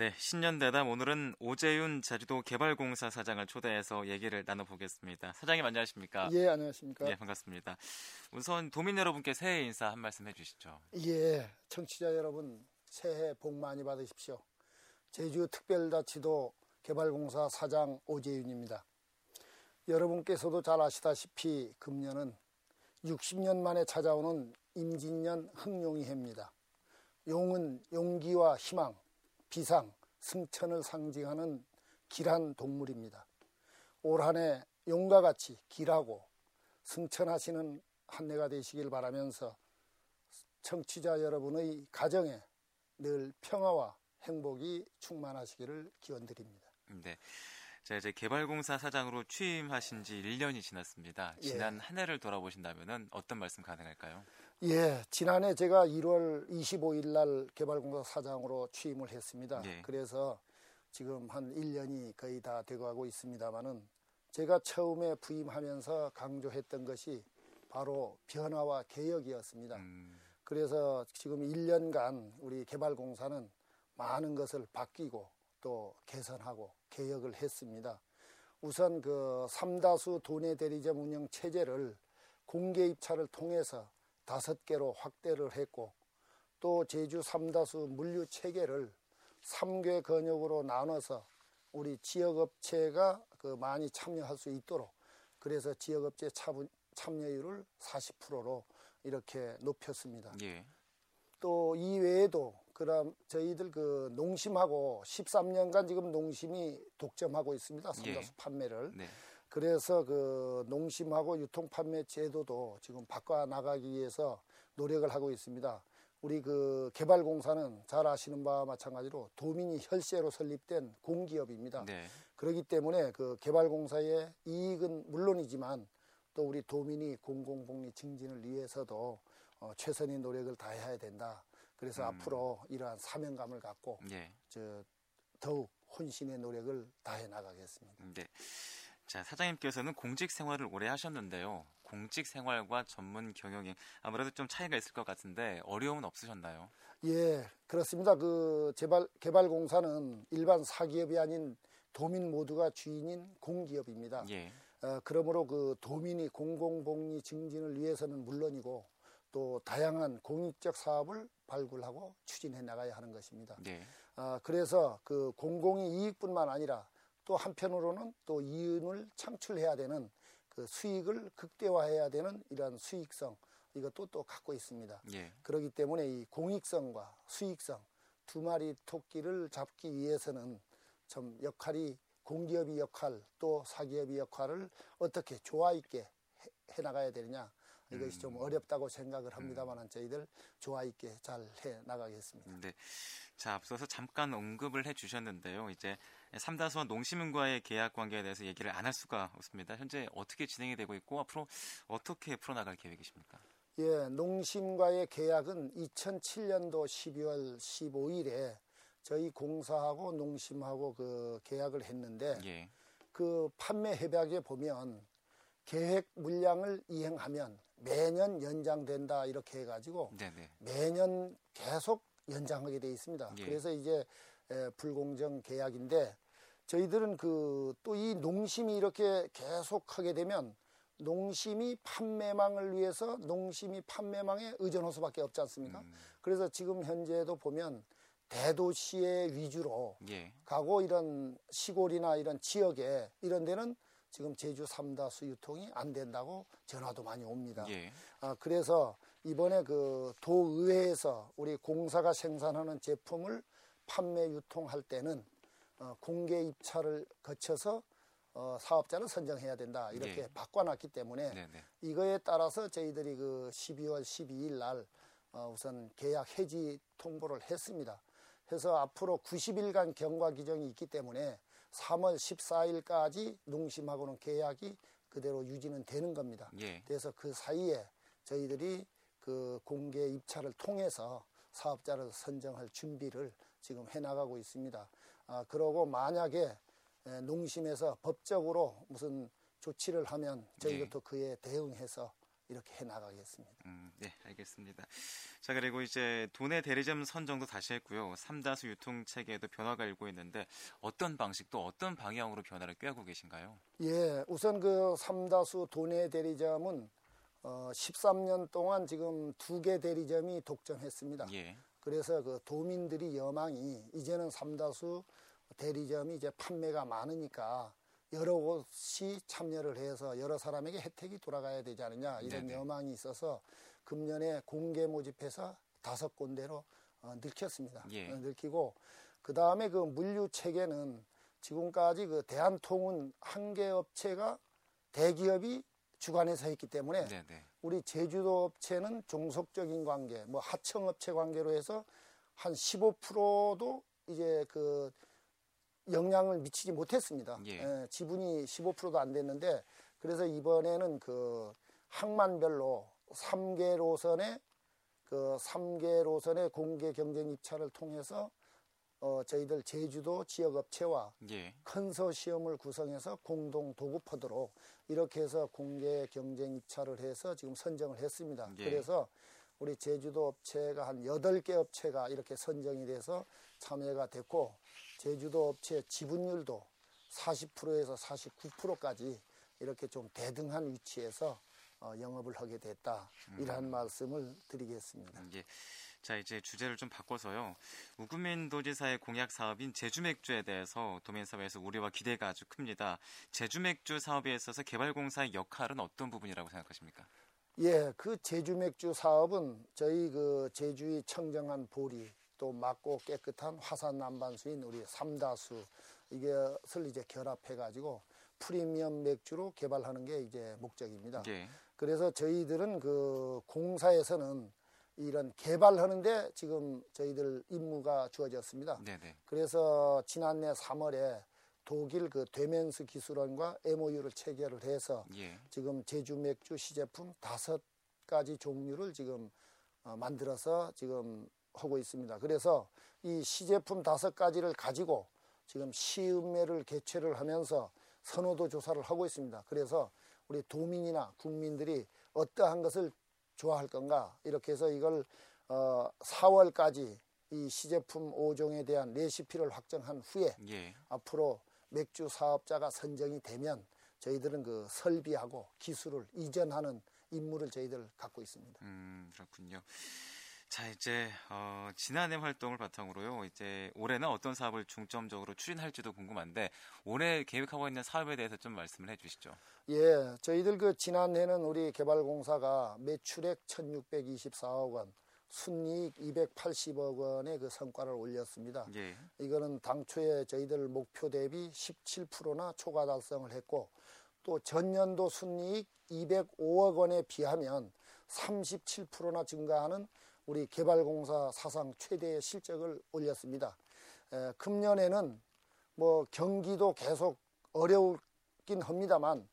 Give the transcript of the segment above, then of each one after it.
네, 신년 대담 오늘은 오재윤 제주도 개발공사 사장을 초대해서 얘기를 나눠보겠습니다. 사장님 안녕하십니까? 예, 안녕하십니까? 예, 반갑습니다. 우선 도민 여러분께 새해 인사 한 말씀 해주시죠. 예, 청취자 여러분 새해 복 많이 받으십시오. 제주 특별자치도 개발공사 사장 오재윤입니다. 여러분께서도 잘 아시다시피 금년은 60년 만에 찾아오는 임진년 흥룡이 해입니다. 용은 용기와 희망, 비상, 승천을 상징하는 길한 동물입니다. 올 한해 용과 같이 길하고 승천하시는 한 해가 되시길 바라면서 청취자 여러분의 가정에 늘 평화와 행복이 충만하시기를 기원드립니다. 네. 자, 이제 개발공사 사장으로 취임하신 지 1년이 지났습니다. 예. 지난 예. 한 해를 돌아보신다면 어떤 말씀 가능할까요? 예, 지난해 제가 1월 25일 날 개발공사 사장으로 취임을 했습니다. 예. 그래서 지금 한 1년이 거의 다 돼가고 있습니다만은 제가 처음에 부임하면서 강조했던 것이 바로 변화와 개혁이었습니다. 음. 그래서 지금 1년간 우리 개발공사는 많은 것을 바뀌고 또 개선하고 개혁을 했습니다. 우선 그 삼다수 도내 대리점 운영 체제를 공개 입찰을 통해서 다섯 개로 확대를 했고 또 제주 삼다수 물류 체계를 3개 근역으로 나눠서 우리 지역업체가 그 많이 참여할 수 있도록 그래서 지역업체 참여율을 40%로 이렇게 높였습니다. 예. 또 이외에도 그럼 저희들 그 농심하고 13년간 지금 농심이 독점하고 있습니다. 삼다수 예. 판매를. 네. 그래서 그 농심하고 유통 판매 제도도 지금 바꿔 나가기 위해서 노력을 하고 있습니다. 우리 그 개발공사는 잘 아시는 바와 마찬가지로 도민이 혈세로 설립된 공기업입니다. 네. 그렇기 때문에 그 개발공사의 이익은 물론이지만 또 우리 도민이 공공복리 증진을 위해서도 어, 최선의 노력을 다해야 된다. 그래서 음. 앞으로 이러한 사명감을 갖고 예. 저 더욱 혼신의 노력을 다해 나가겠습니다. 네. 자, 사장님께서는 공직 생활을 오래 하셨는데요. 공직 생활과 전문 경영이 아무래도 좀 차이가 있을 것 같은데 어려움은 없으셨나요? 예, 그렇습니다. 그 개발 개발공사는 일반 사기업이 아닌 도민 모두가 주인인 공기업입니다. 예. 어, 그러므로 그 도민이 공공복리 증진을 위해서는 물론이고 또 다양한 공익적 사업을 발굴하고 추진해 나가야 하는 것입니다. 네. 아, 그래서 그 공공의 이익뿐만 아니라 또 한편으로는 또 이윤을 창출해야 되는 그 수익을 극대화해야 되는 이러한 수익성 이것도 또 갖고 있습니다. 예. 그렇기 때문에 이 공익성과 수익성 두 마리 토끼를 잡기 위해서는 좀 역할이 공기업의 역할 또 사기업의 역할을 어떻게 조화 있게 해, 해 나가야 되느냐 이것이 음. 좀 어렵다고 생각을 합니다만 음. 저희들 조화 있게 잘 해 나가겠습니다. 네. 자, 앞서서 잠깐 언급을 해 주셨는데요. 이제 삼다수와 농심과의 계약 관계에 대해서 얘기를 안 할 수가 없습니다. 현재 어떻게 진행이 되고 있고 앞으로 어떻게 풀어 나갈 계획이십니까? 예, 농심과의 계약은 2007년도 12월 15일에 저희 공사하고 농심하고 그 계약을 했는데 예. 그 판매 협약에 보면 계획 물량을 이행하면 매년 연장된다 이렇게 해가지고 네네. 매년 계속 연장하게 돼 있습니다. 예. 그래서 이제 불공정 계약인데 저희들은 그 또 이 농심이 이렇게 계속 하게 되면 농심이 판매망을 위해서 농심이 판매망에 의존할 수밖에 없지 않습니까? 음. 그래서 지금 현재도 보면 대도시의 위주로 예. 가고 이런 시골이나 이런 지역에 이런 데는 지금 제주 삼다수 유통이 안 된다고 전화도 많이 옵니다. 예. 아, 그래서 이번에 그 도의회에서 우리 공사가 생산하는 제품을 판매 유통할 때는 어, 공개 입찰을 거쳐서 어, 사업자를 선정해야 된다 이렇게 예. 바꿔놨기 때문에 네네. 네. 이거에 따라서 저희들이 그 12월 12일 날 어, 우선 계약 해지 통보를 했습니다. 해서 앞으로 90일간 경과 규정이 있기 때문에 3월 14일까지 농심하고는 계약이 그대로 유지는 되는 겁니다. 예. 그래서 그 사이에 저희들이 그 공개 입찰을 통해서 사업자를 선정할 준비를 지금 해나가고 있습니다. 아, 그러고 만약에 농심에서 법적으로 무슨 조치를 하면 저희도 예. 그에 대응해서 이렇게 해 나가겠습니다. 음, 네, 알겠습니다. 자, 그리고 이제 도내 대리점 선정도 다시 했고요. 삼다수 유통 체계에도 변화가 일고 있는데 어떤 방식 또 어떤 방향으로 변화를 꾀하고 계신가요? 예, 우선 그 삼다수 도내 대리점은 어, 13년 동안 지금 두 개 대리점이 독점했습니다. 예. 그래서 그 도민들이 여망이 이제는 삼다수 대리점이 이제 판매가 많으니까 여러 곳이 참여를 해서 여러 사람에게 혜택이 돌아가야 되지 않느냐 이런 네네. 여망이 있어서 금년에 공개 모집해서 다섯 군데로 어, 늘켰습니다. 예. 어, 늘키고 그 다음에 그 물류 체계는 지금까지 그 대한통운 한 개 업체가 대기업이 주관해서 했기 때문에 네네. 우리 제주도 업체는 종속적인 관계, 뭐 하청 업체 관계로 해서 한 15%도 이제 그 영향을 미치지 못했습니다. 예. 예, 지분이 15%도 안 됐는데 그래서 이번에는 그 항만별로 3개 노선의 그 3개 노선의 공개 경쟁 입찰을 통해서 어, 저희들 제주도 지역 업체와 예. 컨소시엄을 구성해서 공동 도급하도록 이렇게 해서 공개 경쟁 입찰을 해서 지금 선정을 했습니다. 예. 그래서 우리 제주도 업체가 한 8개 업체가 이렇게 선정이 돼서 참여가 됐고 제주도 업체 지분율도 40%에서 49%까지 이렇게 좀 대등한 위치에서 어, 영업을 하게 됐다. 이러한 음. 말씀을 드리겠습니다. 예. 자, 이제 주제를 좀 바꿔서요. 우구민 도지사의 공약 사업인 제주 맥주에 대해서 도민 사회에서 우려와 기대가 아주 큽니다. 제주 맥주 사업에 있어서 개발공사의 역할은 어떤 부분이라고 생각하십니까? 예, 그 제주 맥주 사업은 저희 그 제주의 청정한 보리, 또 맑고 깨끗한 화산 남반수인 우리 삼다수 이게을 이제 결합해 가지고 프리미엄 맥주로 개발하는 게 이제 목적입니다. 예. 그래서 저희들은 그 공사에서는 이런 개발하는데 지금 저희들 임무가 주어졌습니다. 네네. 그래서 지난해 3월에 독일 그 되멘스 기술원과 MOU를 체결을 해서 예. 지금 제주 맥주 시제품 다섯 가지 종류를 지금 어, 만들어서 지금 하고 있습니다. 그래서 이 시제품 다섯 가지를 가지고 지금 시음매를 개최를 하면서 선호도 조사를 하고 있습니다. 그래서 우리 도민이나 국민들이 어떠한 것을 좋아할 건가 이렇게 해서 이걸 어 4월까지 이 시제품 5종에 대한 레시피를 확정한 후에 예. 앞으로 맥주 사업자가 선정이 되면 저희들은 그 설비하고 기술을 이전하는 임무를 저희들 갖고 있습니다. 음, 그렇군요. 자 이제 어, 지난해 활동을 바탕으로요. 이제 올해는 어떤 사업을 중점적으로 추진할지도 궁금한데 올해 계획하고 있는 사업에 대해서 좀 말씀을 해주시죠. 예, 저희들 그 지난해는 우리 개발공사가 매출액 1,624억 원, 순이익 280억 원의 그 성과를 올렸습니다. 예. 이거는 당초에 저희들 목표 대비 17%나 초과 달성을 했고 또 전년도 순이익 205억 원에 비하면 37%나 증가하는 우리 개발공사 사상 최대의 실적을 올렸습니다. 에, 금년에는 뭐 경기도 계속 어려웠긴 합니다만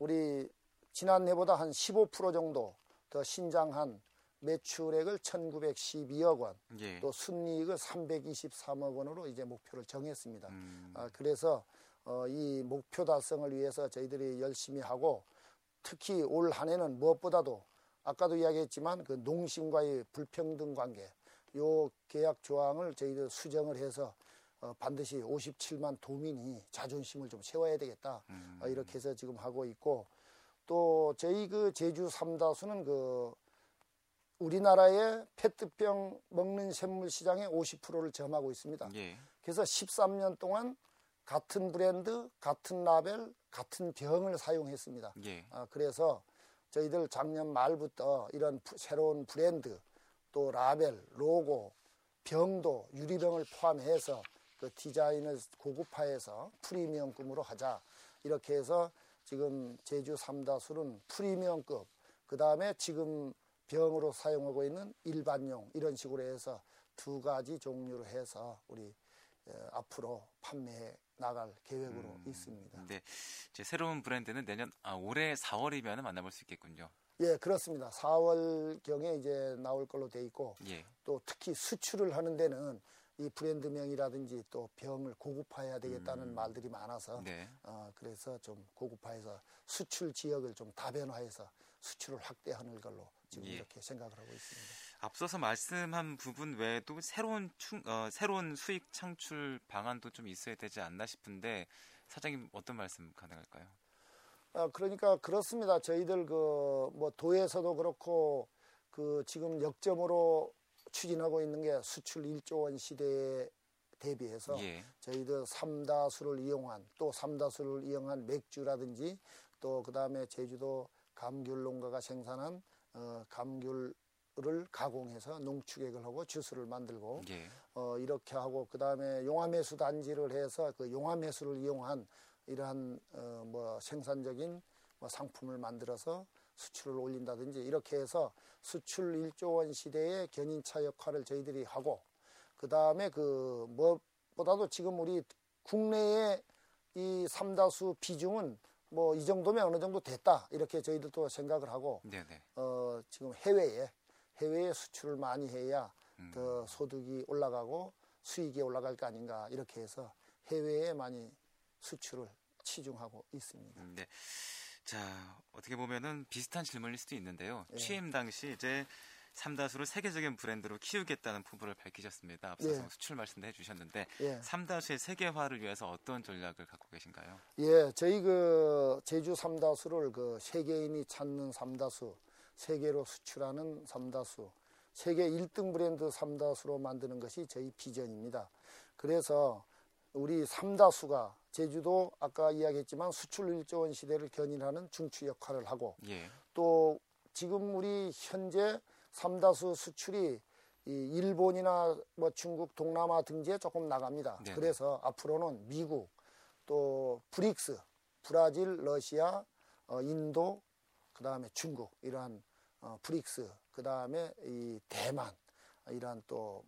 우리 지난해보다 한 15% 정도 더 신장한 매출액을 1,912억 원, 예. 또 순이익을 323억 원으로 이제 목표를 정했습니다. 음. 아, 그래서 어, 이 목표 달성을 위해서 저희들이 열심히 하고 특히 올 한해는 무엇보다도 아까도 이야기했지만 그 농심과의 불평등 관계 요 계약 조항을 저희들 수정을 해서 어, 반드시 57만 도민이 자존심을 좀 세워야 되겠다 음. 어, 이렇게 해서 지금 하고 있고 또 저희 그 제주 삼다수는 그 우리나라의 페트병 먹는 샘물 시장의 50%를 점하고 있습니다. 예. 그래서 13년 동안 같은 브랜드, 같은 라벨, 같은 병을 사용했습니다. 예. 아, 그래서 저희들 작년 말부터 이런 새로운 브랜드 또 라벨, 로고, 병도 유리병을 포함해서 그 디자인을 고급화해서 프리미엄급으로 하자. 이렇게 해서 지금 제주 삼다술은 프리미엄급, 그 다음에 지금 병으로 사용하고 있는 일반용 이런 식으로 해서 두 가지 종류로 해서 우리 앞으로 판매해 나갈 계획으로 음, 있습니다. 네, 이제 새로운 브랜드는 내년 아, 올해 4월이면 만나볼 수 있겠군요. 예, 그렇습니다. 4월 경에 이제 나올 걸로 돼 있고 예. 또 특히 수출을 하는 데는 이 브랜드명이라든지 또 병을 고급화해야 되겠다는 음. 말들이 많아서 네. 어, 그래서 좀 고급화해서 수출 지역을 좀 다변화해서 수출을 확대하는 걸로 지금 예. 이렇게 생각을 하고 있습니다. 앞서서 말씀한 부분 외에도 새로운 충, 어, 새로운 수익 창출 방안도 좀 있어야 되지 않나 싶은데 사장님 어떤 말씀 가능할까요? 아, 그러니까 그렇습니다. 저희들 그 뭐 도에서도 그렇고 그 지금 역점으로 추진하고 있는 게 수출 1조 원 시대에 대비해서 예. 저희들 삼다수를 이용한 또 삼다수를 이용한 맥주라든지 또 그다음에 제주도 감귤 농가가 생산한 어, 감귤 을 가공해서 농축액을 하고 주스를 만들고 예. 어, 이렇게 하고 그 다음에 용암해수 단지를 해서 그 용암해수를 이용한 이러한 어, 뭐 생산적인 뭐 상품을 만들어서 수출을 올린다든지 이렇게 해서 수출 1조 원 시대의 견인차 역할을 저희들이 하고 그 다음에 그 무엇보다도 지금 우리 국내의 이 삼다수 비중은 뭐 이 정도면 어느 정도 됐다 이렇게 저희들도 생각을 하고 네네. 어 지금 해외에 해외에 수출을 많이 해야 음. 더 소득이 올라가고 수익이 올라갈 거 아닌가 이렇게 해서 해외에 많이 수출을 치중하고 있습니다. 음, 네. 자 어떻게 보면은 비슷한 질문일 수도 있는데요. 예. 취임 당시 이제 삼다수를 세계적인 브랜드로 키우겠다는 포부를 밝히셨습니다. 앞서서 예. 수출 말씀도 해주셨는데 예. 삼다수의 세계화를 위해서 어떤 전략을 갖고 계신가요? 예, 저희 그 제주 삼다수를 그 세계인이 찾는 삼다수, 세계로 수출하는 삼다수, 세계 1등 브랜드 삼다수로 만드는 것이 저희 비전입니다. 그래서 우리 삼다수가 제주도 아까 이야기했지만 수출 1조 원 시대를 견인하는 중추 역할을 하고 예. 또 지금 우리 현재 삼다수 수출이 이 일본이나 뭐 중국, 동남아 등지에 조금 나갑니다. 네네. 그래서 앞으로는 미국, 또 브릭스, 브라질, 러시아, 어, 인도, 그 다음에 중국 이러한 어, 브릭스, 그 다음에 이 대만 이러한 또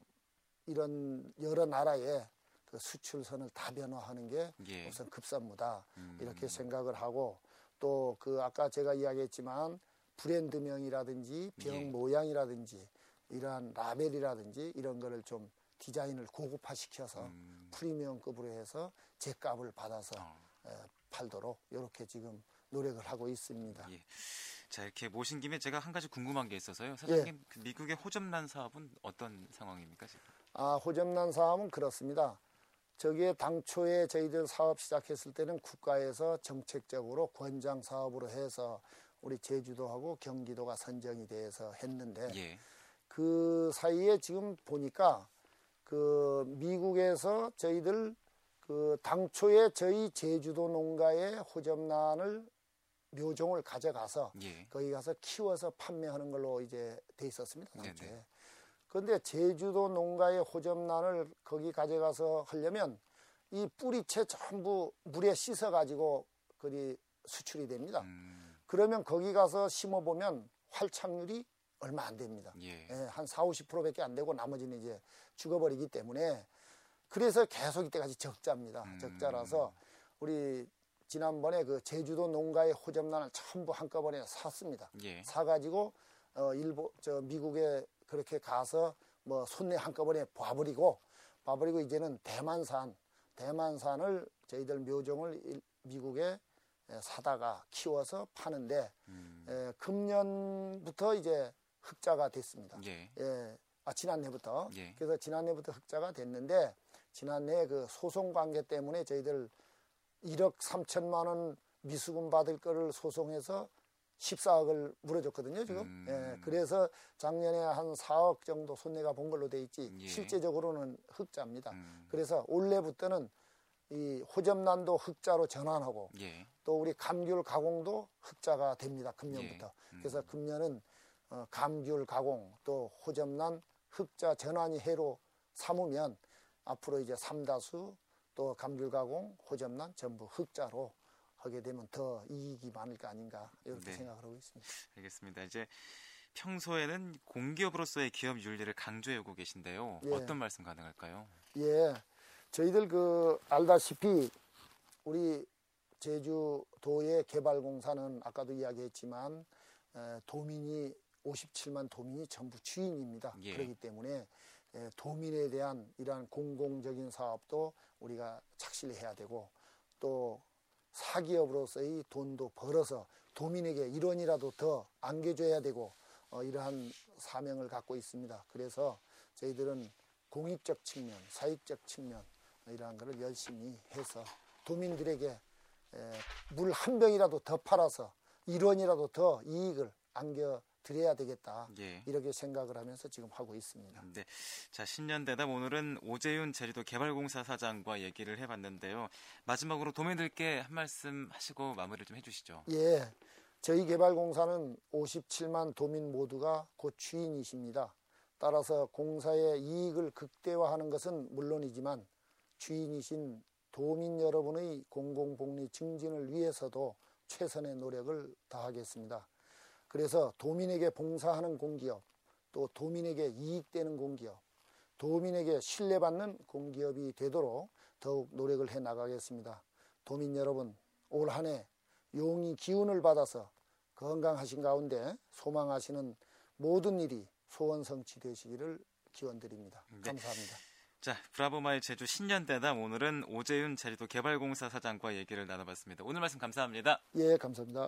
이런 여러 나라의 그 수출선을 다변화하는 게 예. 우선 급선무다 음. 이렇게 생각을 하고 또 그 아까 제가 이야기했지만 브랜드명이라든지 병 예. 모양이라든지 이러한 라벨이라든지 이런 거를 좀 디자인을 고급화 시켜서 음. 프리미엄급으로 해서 제 값을 받아서 어. 팔도록 이렇게 지금 노력을 하고 있습니다. 예. 자 이렇게 모신 김에 제가 한 가지 궁금한 게 있어서요. 사장님 예. 그 미국의 호접란 사업은 어떤 상황입니까 지금? 아 호접란 사업은 그렇습니다. 저기에 당초에 저희들 사업 시작했을 때는 국가에서 정책적으로 권장 사업으로 해서 우리 제주도하고 경기도가 선정이 돼서 했는데 예. 그 사이에 지금 보니까 그 미국에서 저희들 그 당초에 저희 제주도 농가의 호접란을 묘종을 가져가서 예. 거기 가서 키워서 판매하는 걸로 이제 돼 있었습니다. 그런데 제주도 농가의 호접란을 거기 가져가서 하려면 이 뿌리채 전부 물에 씻어 가지고 그리 수출이 됩니다. 음. 그러면 거기 가서 심어 보면 활착률이 얼마 안 됩니다. 예. 예, 한 4, 50%밖에 안 되고 나머지는 이제 죽어버리기 때문에 그래서 계속 이때까지 적자입니다. 음. 적자라서 우리 지난번에 그 제주도 농가의 호접란을 전부 한꺼번에 샀습니다. 예. 사가지고 어 일본 저 미국에 그렇게 가서 뭐 손내 한꺼번에 봐버리고 봐버리고 이제는 대만산 대만산을 저희들 묘종을 미국에 예, 사다가 키워서 파는데 음. 에, 예, 금년부터 이제 흑자가 됐습니다. 예. 예. 아 지난해부터. 예. 그래서 지난해부터 흑자가 됐는데 지난해 그 소송 관계 때문에 저희들 1억 3천만 원 미수금 받을 거를 소송해서 14억을 물어줬거든요, 지금. 음. 예, 그래서 작년에 한 4억 정도 손해가 본 걸로 돼 있지, 예. 실제적으로는 흑자입니다. 음. 그래서 올해부터는 이 호접란도 흑자로 전환하고 예. 또 우리 감귤 가공도 흑자가 됩니다. 금년부터. 예. 음. 그래서 금년은 어, 감귤 가공 또 호접란 흑자 전환이 해로 삼으면 앞으로 이제 삼다수 또 감귤 가공 호접란 전부 흑자로 하게 되면 더 이익이 많을 거 아닌가 이렇게 네. 생각을 하고 있습니다. 알겠습니다. 이제 평소에는 공기업으로서의 기업 윤리를 강조해 오고 계신데요. 예. 어떤 말씀 가능할까요? 예. 저희들 그 알다시피 우리 제주도의 개발공사는 아까도 이야기했지만 도민이 57만 도민이 전부 주인입니다. 예. 그렇기 때문에 도민에 대한 이러한 공공적인 사업도 우리가 착실히 해야 되고 또 사기업으로서의 돈도 벌어서 도민에게 1원이라도 더 안겨줘야 되고 어, 이러한 사명을 갖고 있습니다. 그래서 저희들은 공익적 측면, 사익적 측면 이러한 것을 열심히 해서 도민들에게 물 한 병이라도 더 팔아서 1원이라도 더 이익을 안겨 드려야 되겠다. 예. 이렇게 생각을 하면서 지금 하고 있습니다. 네. 자, 신년 대답 오늘은 오재윤 제주도 개발공사 사장과 얘기를 해봤는데요. 마지막으로 도민들께 한 말씀 하시고 마무리를 좀 해주시죠. 예. 저희 개발공사는 57만 도민 모두가 곧 주인이십니다. 따라서 공사의 이익을 극대화하는 것은 물론이지만 주인이신 도민 여러분의 공공복리 증진을 위해서도 최선의 노력을 다하겠습니다. 그래서 도민에게 봉사하는 공기업, 또 도민에게 이익되는 공기업, 도민에게 신뢰받는 공기업이 되도록 더욱 노력을 해 나가겠습니다. 도민 여러분, 올 한 해 용이 기운을 받아서 건강하신 가운데 소망하시는 모든 일이 소원 성취되시기를 기원드립니다. 네. 감사합니다. 자, 브라보마의 제주 신년대담 오늘은 오재윤 제주도 개발공사 사장과 얘기를 나눠봤습니다. 오늘 말씀 감사합니다. 예, 감사합니다.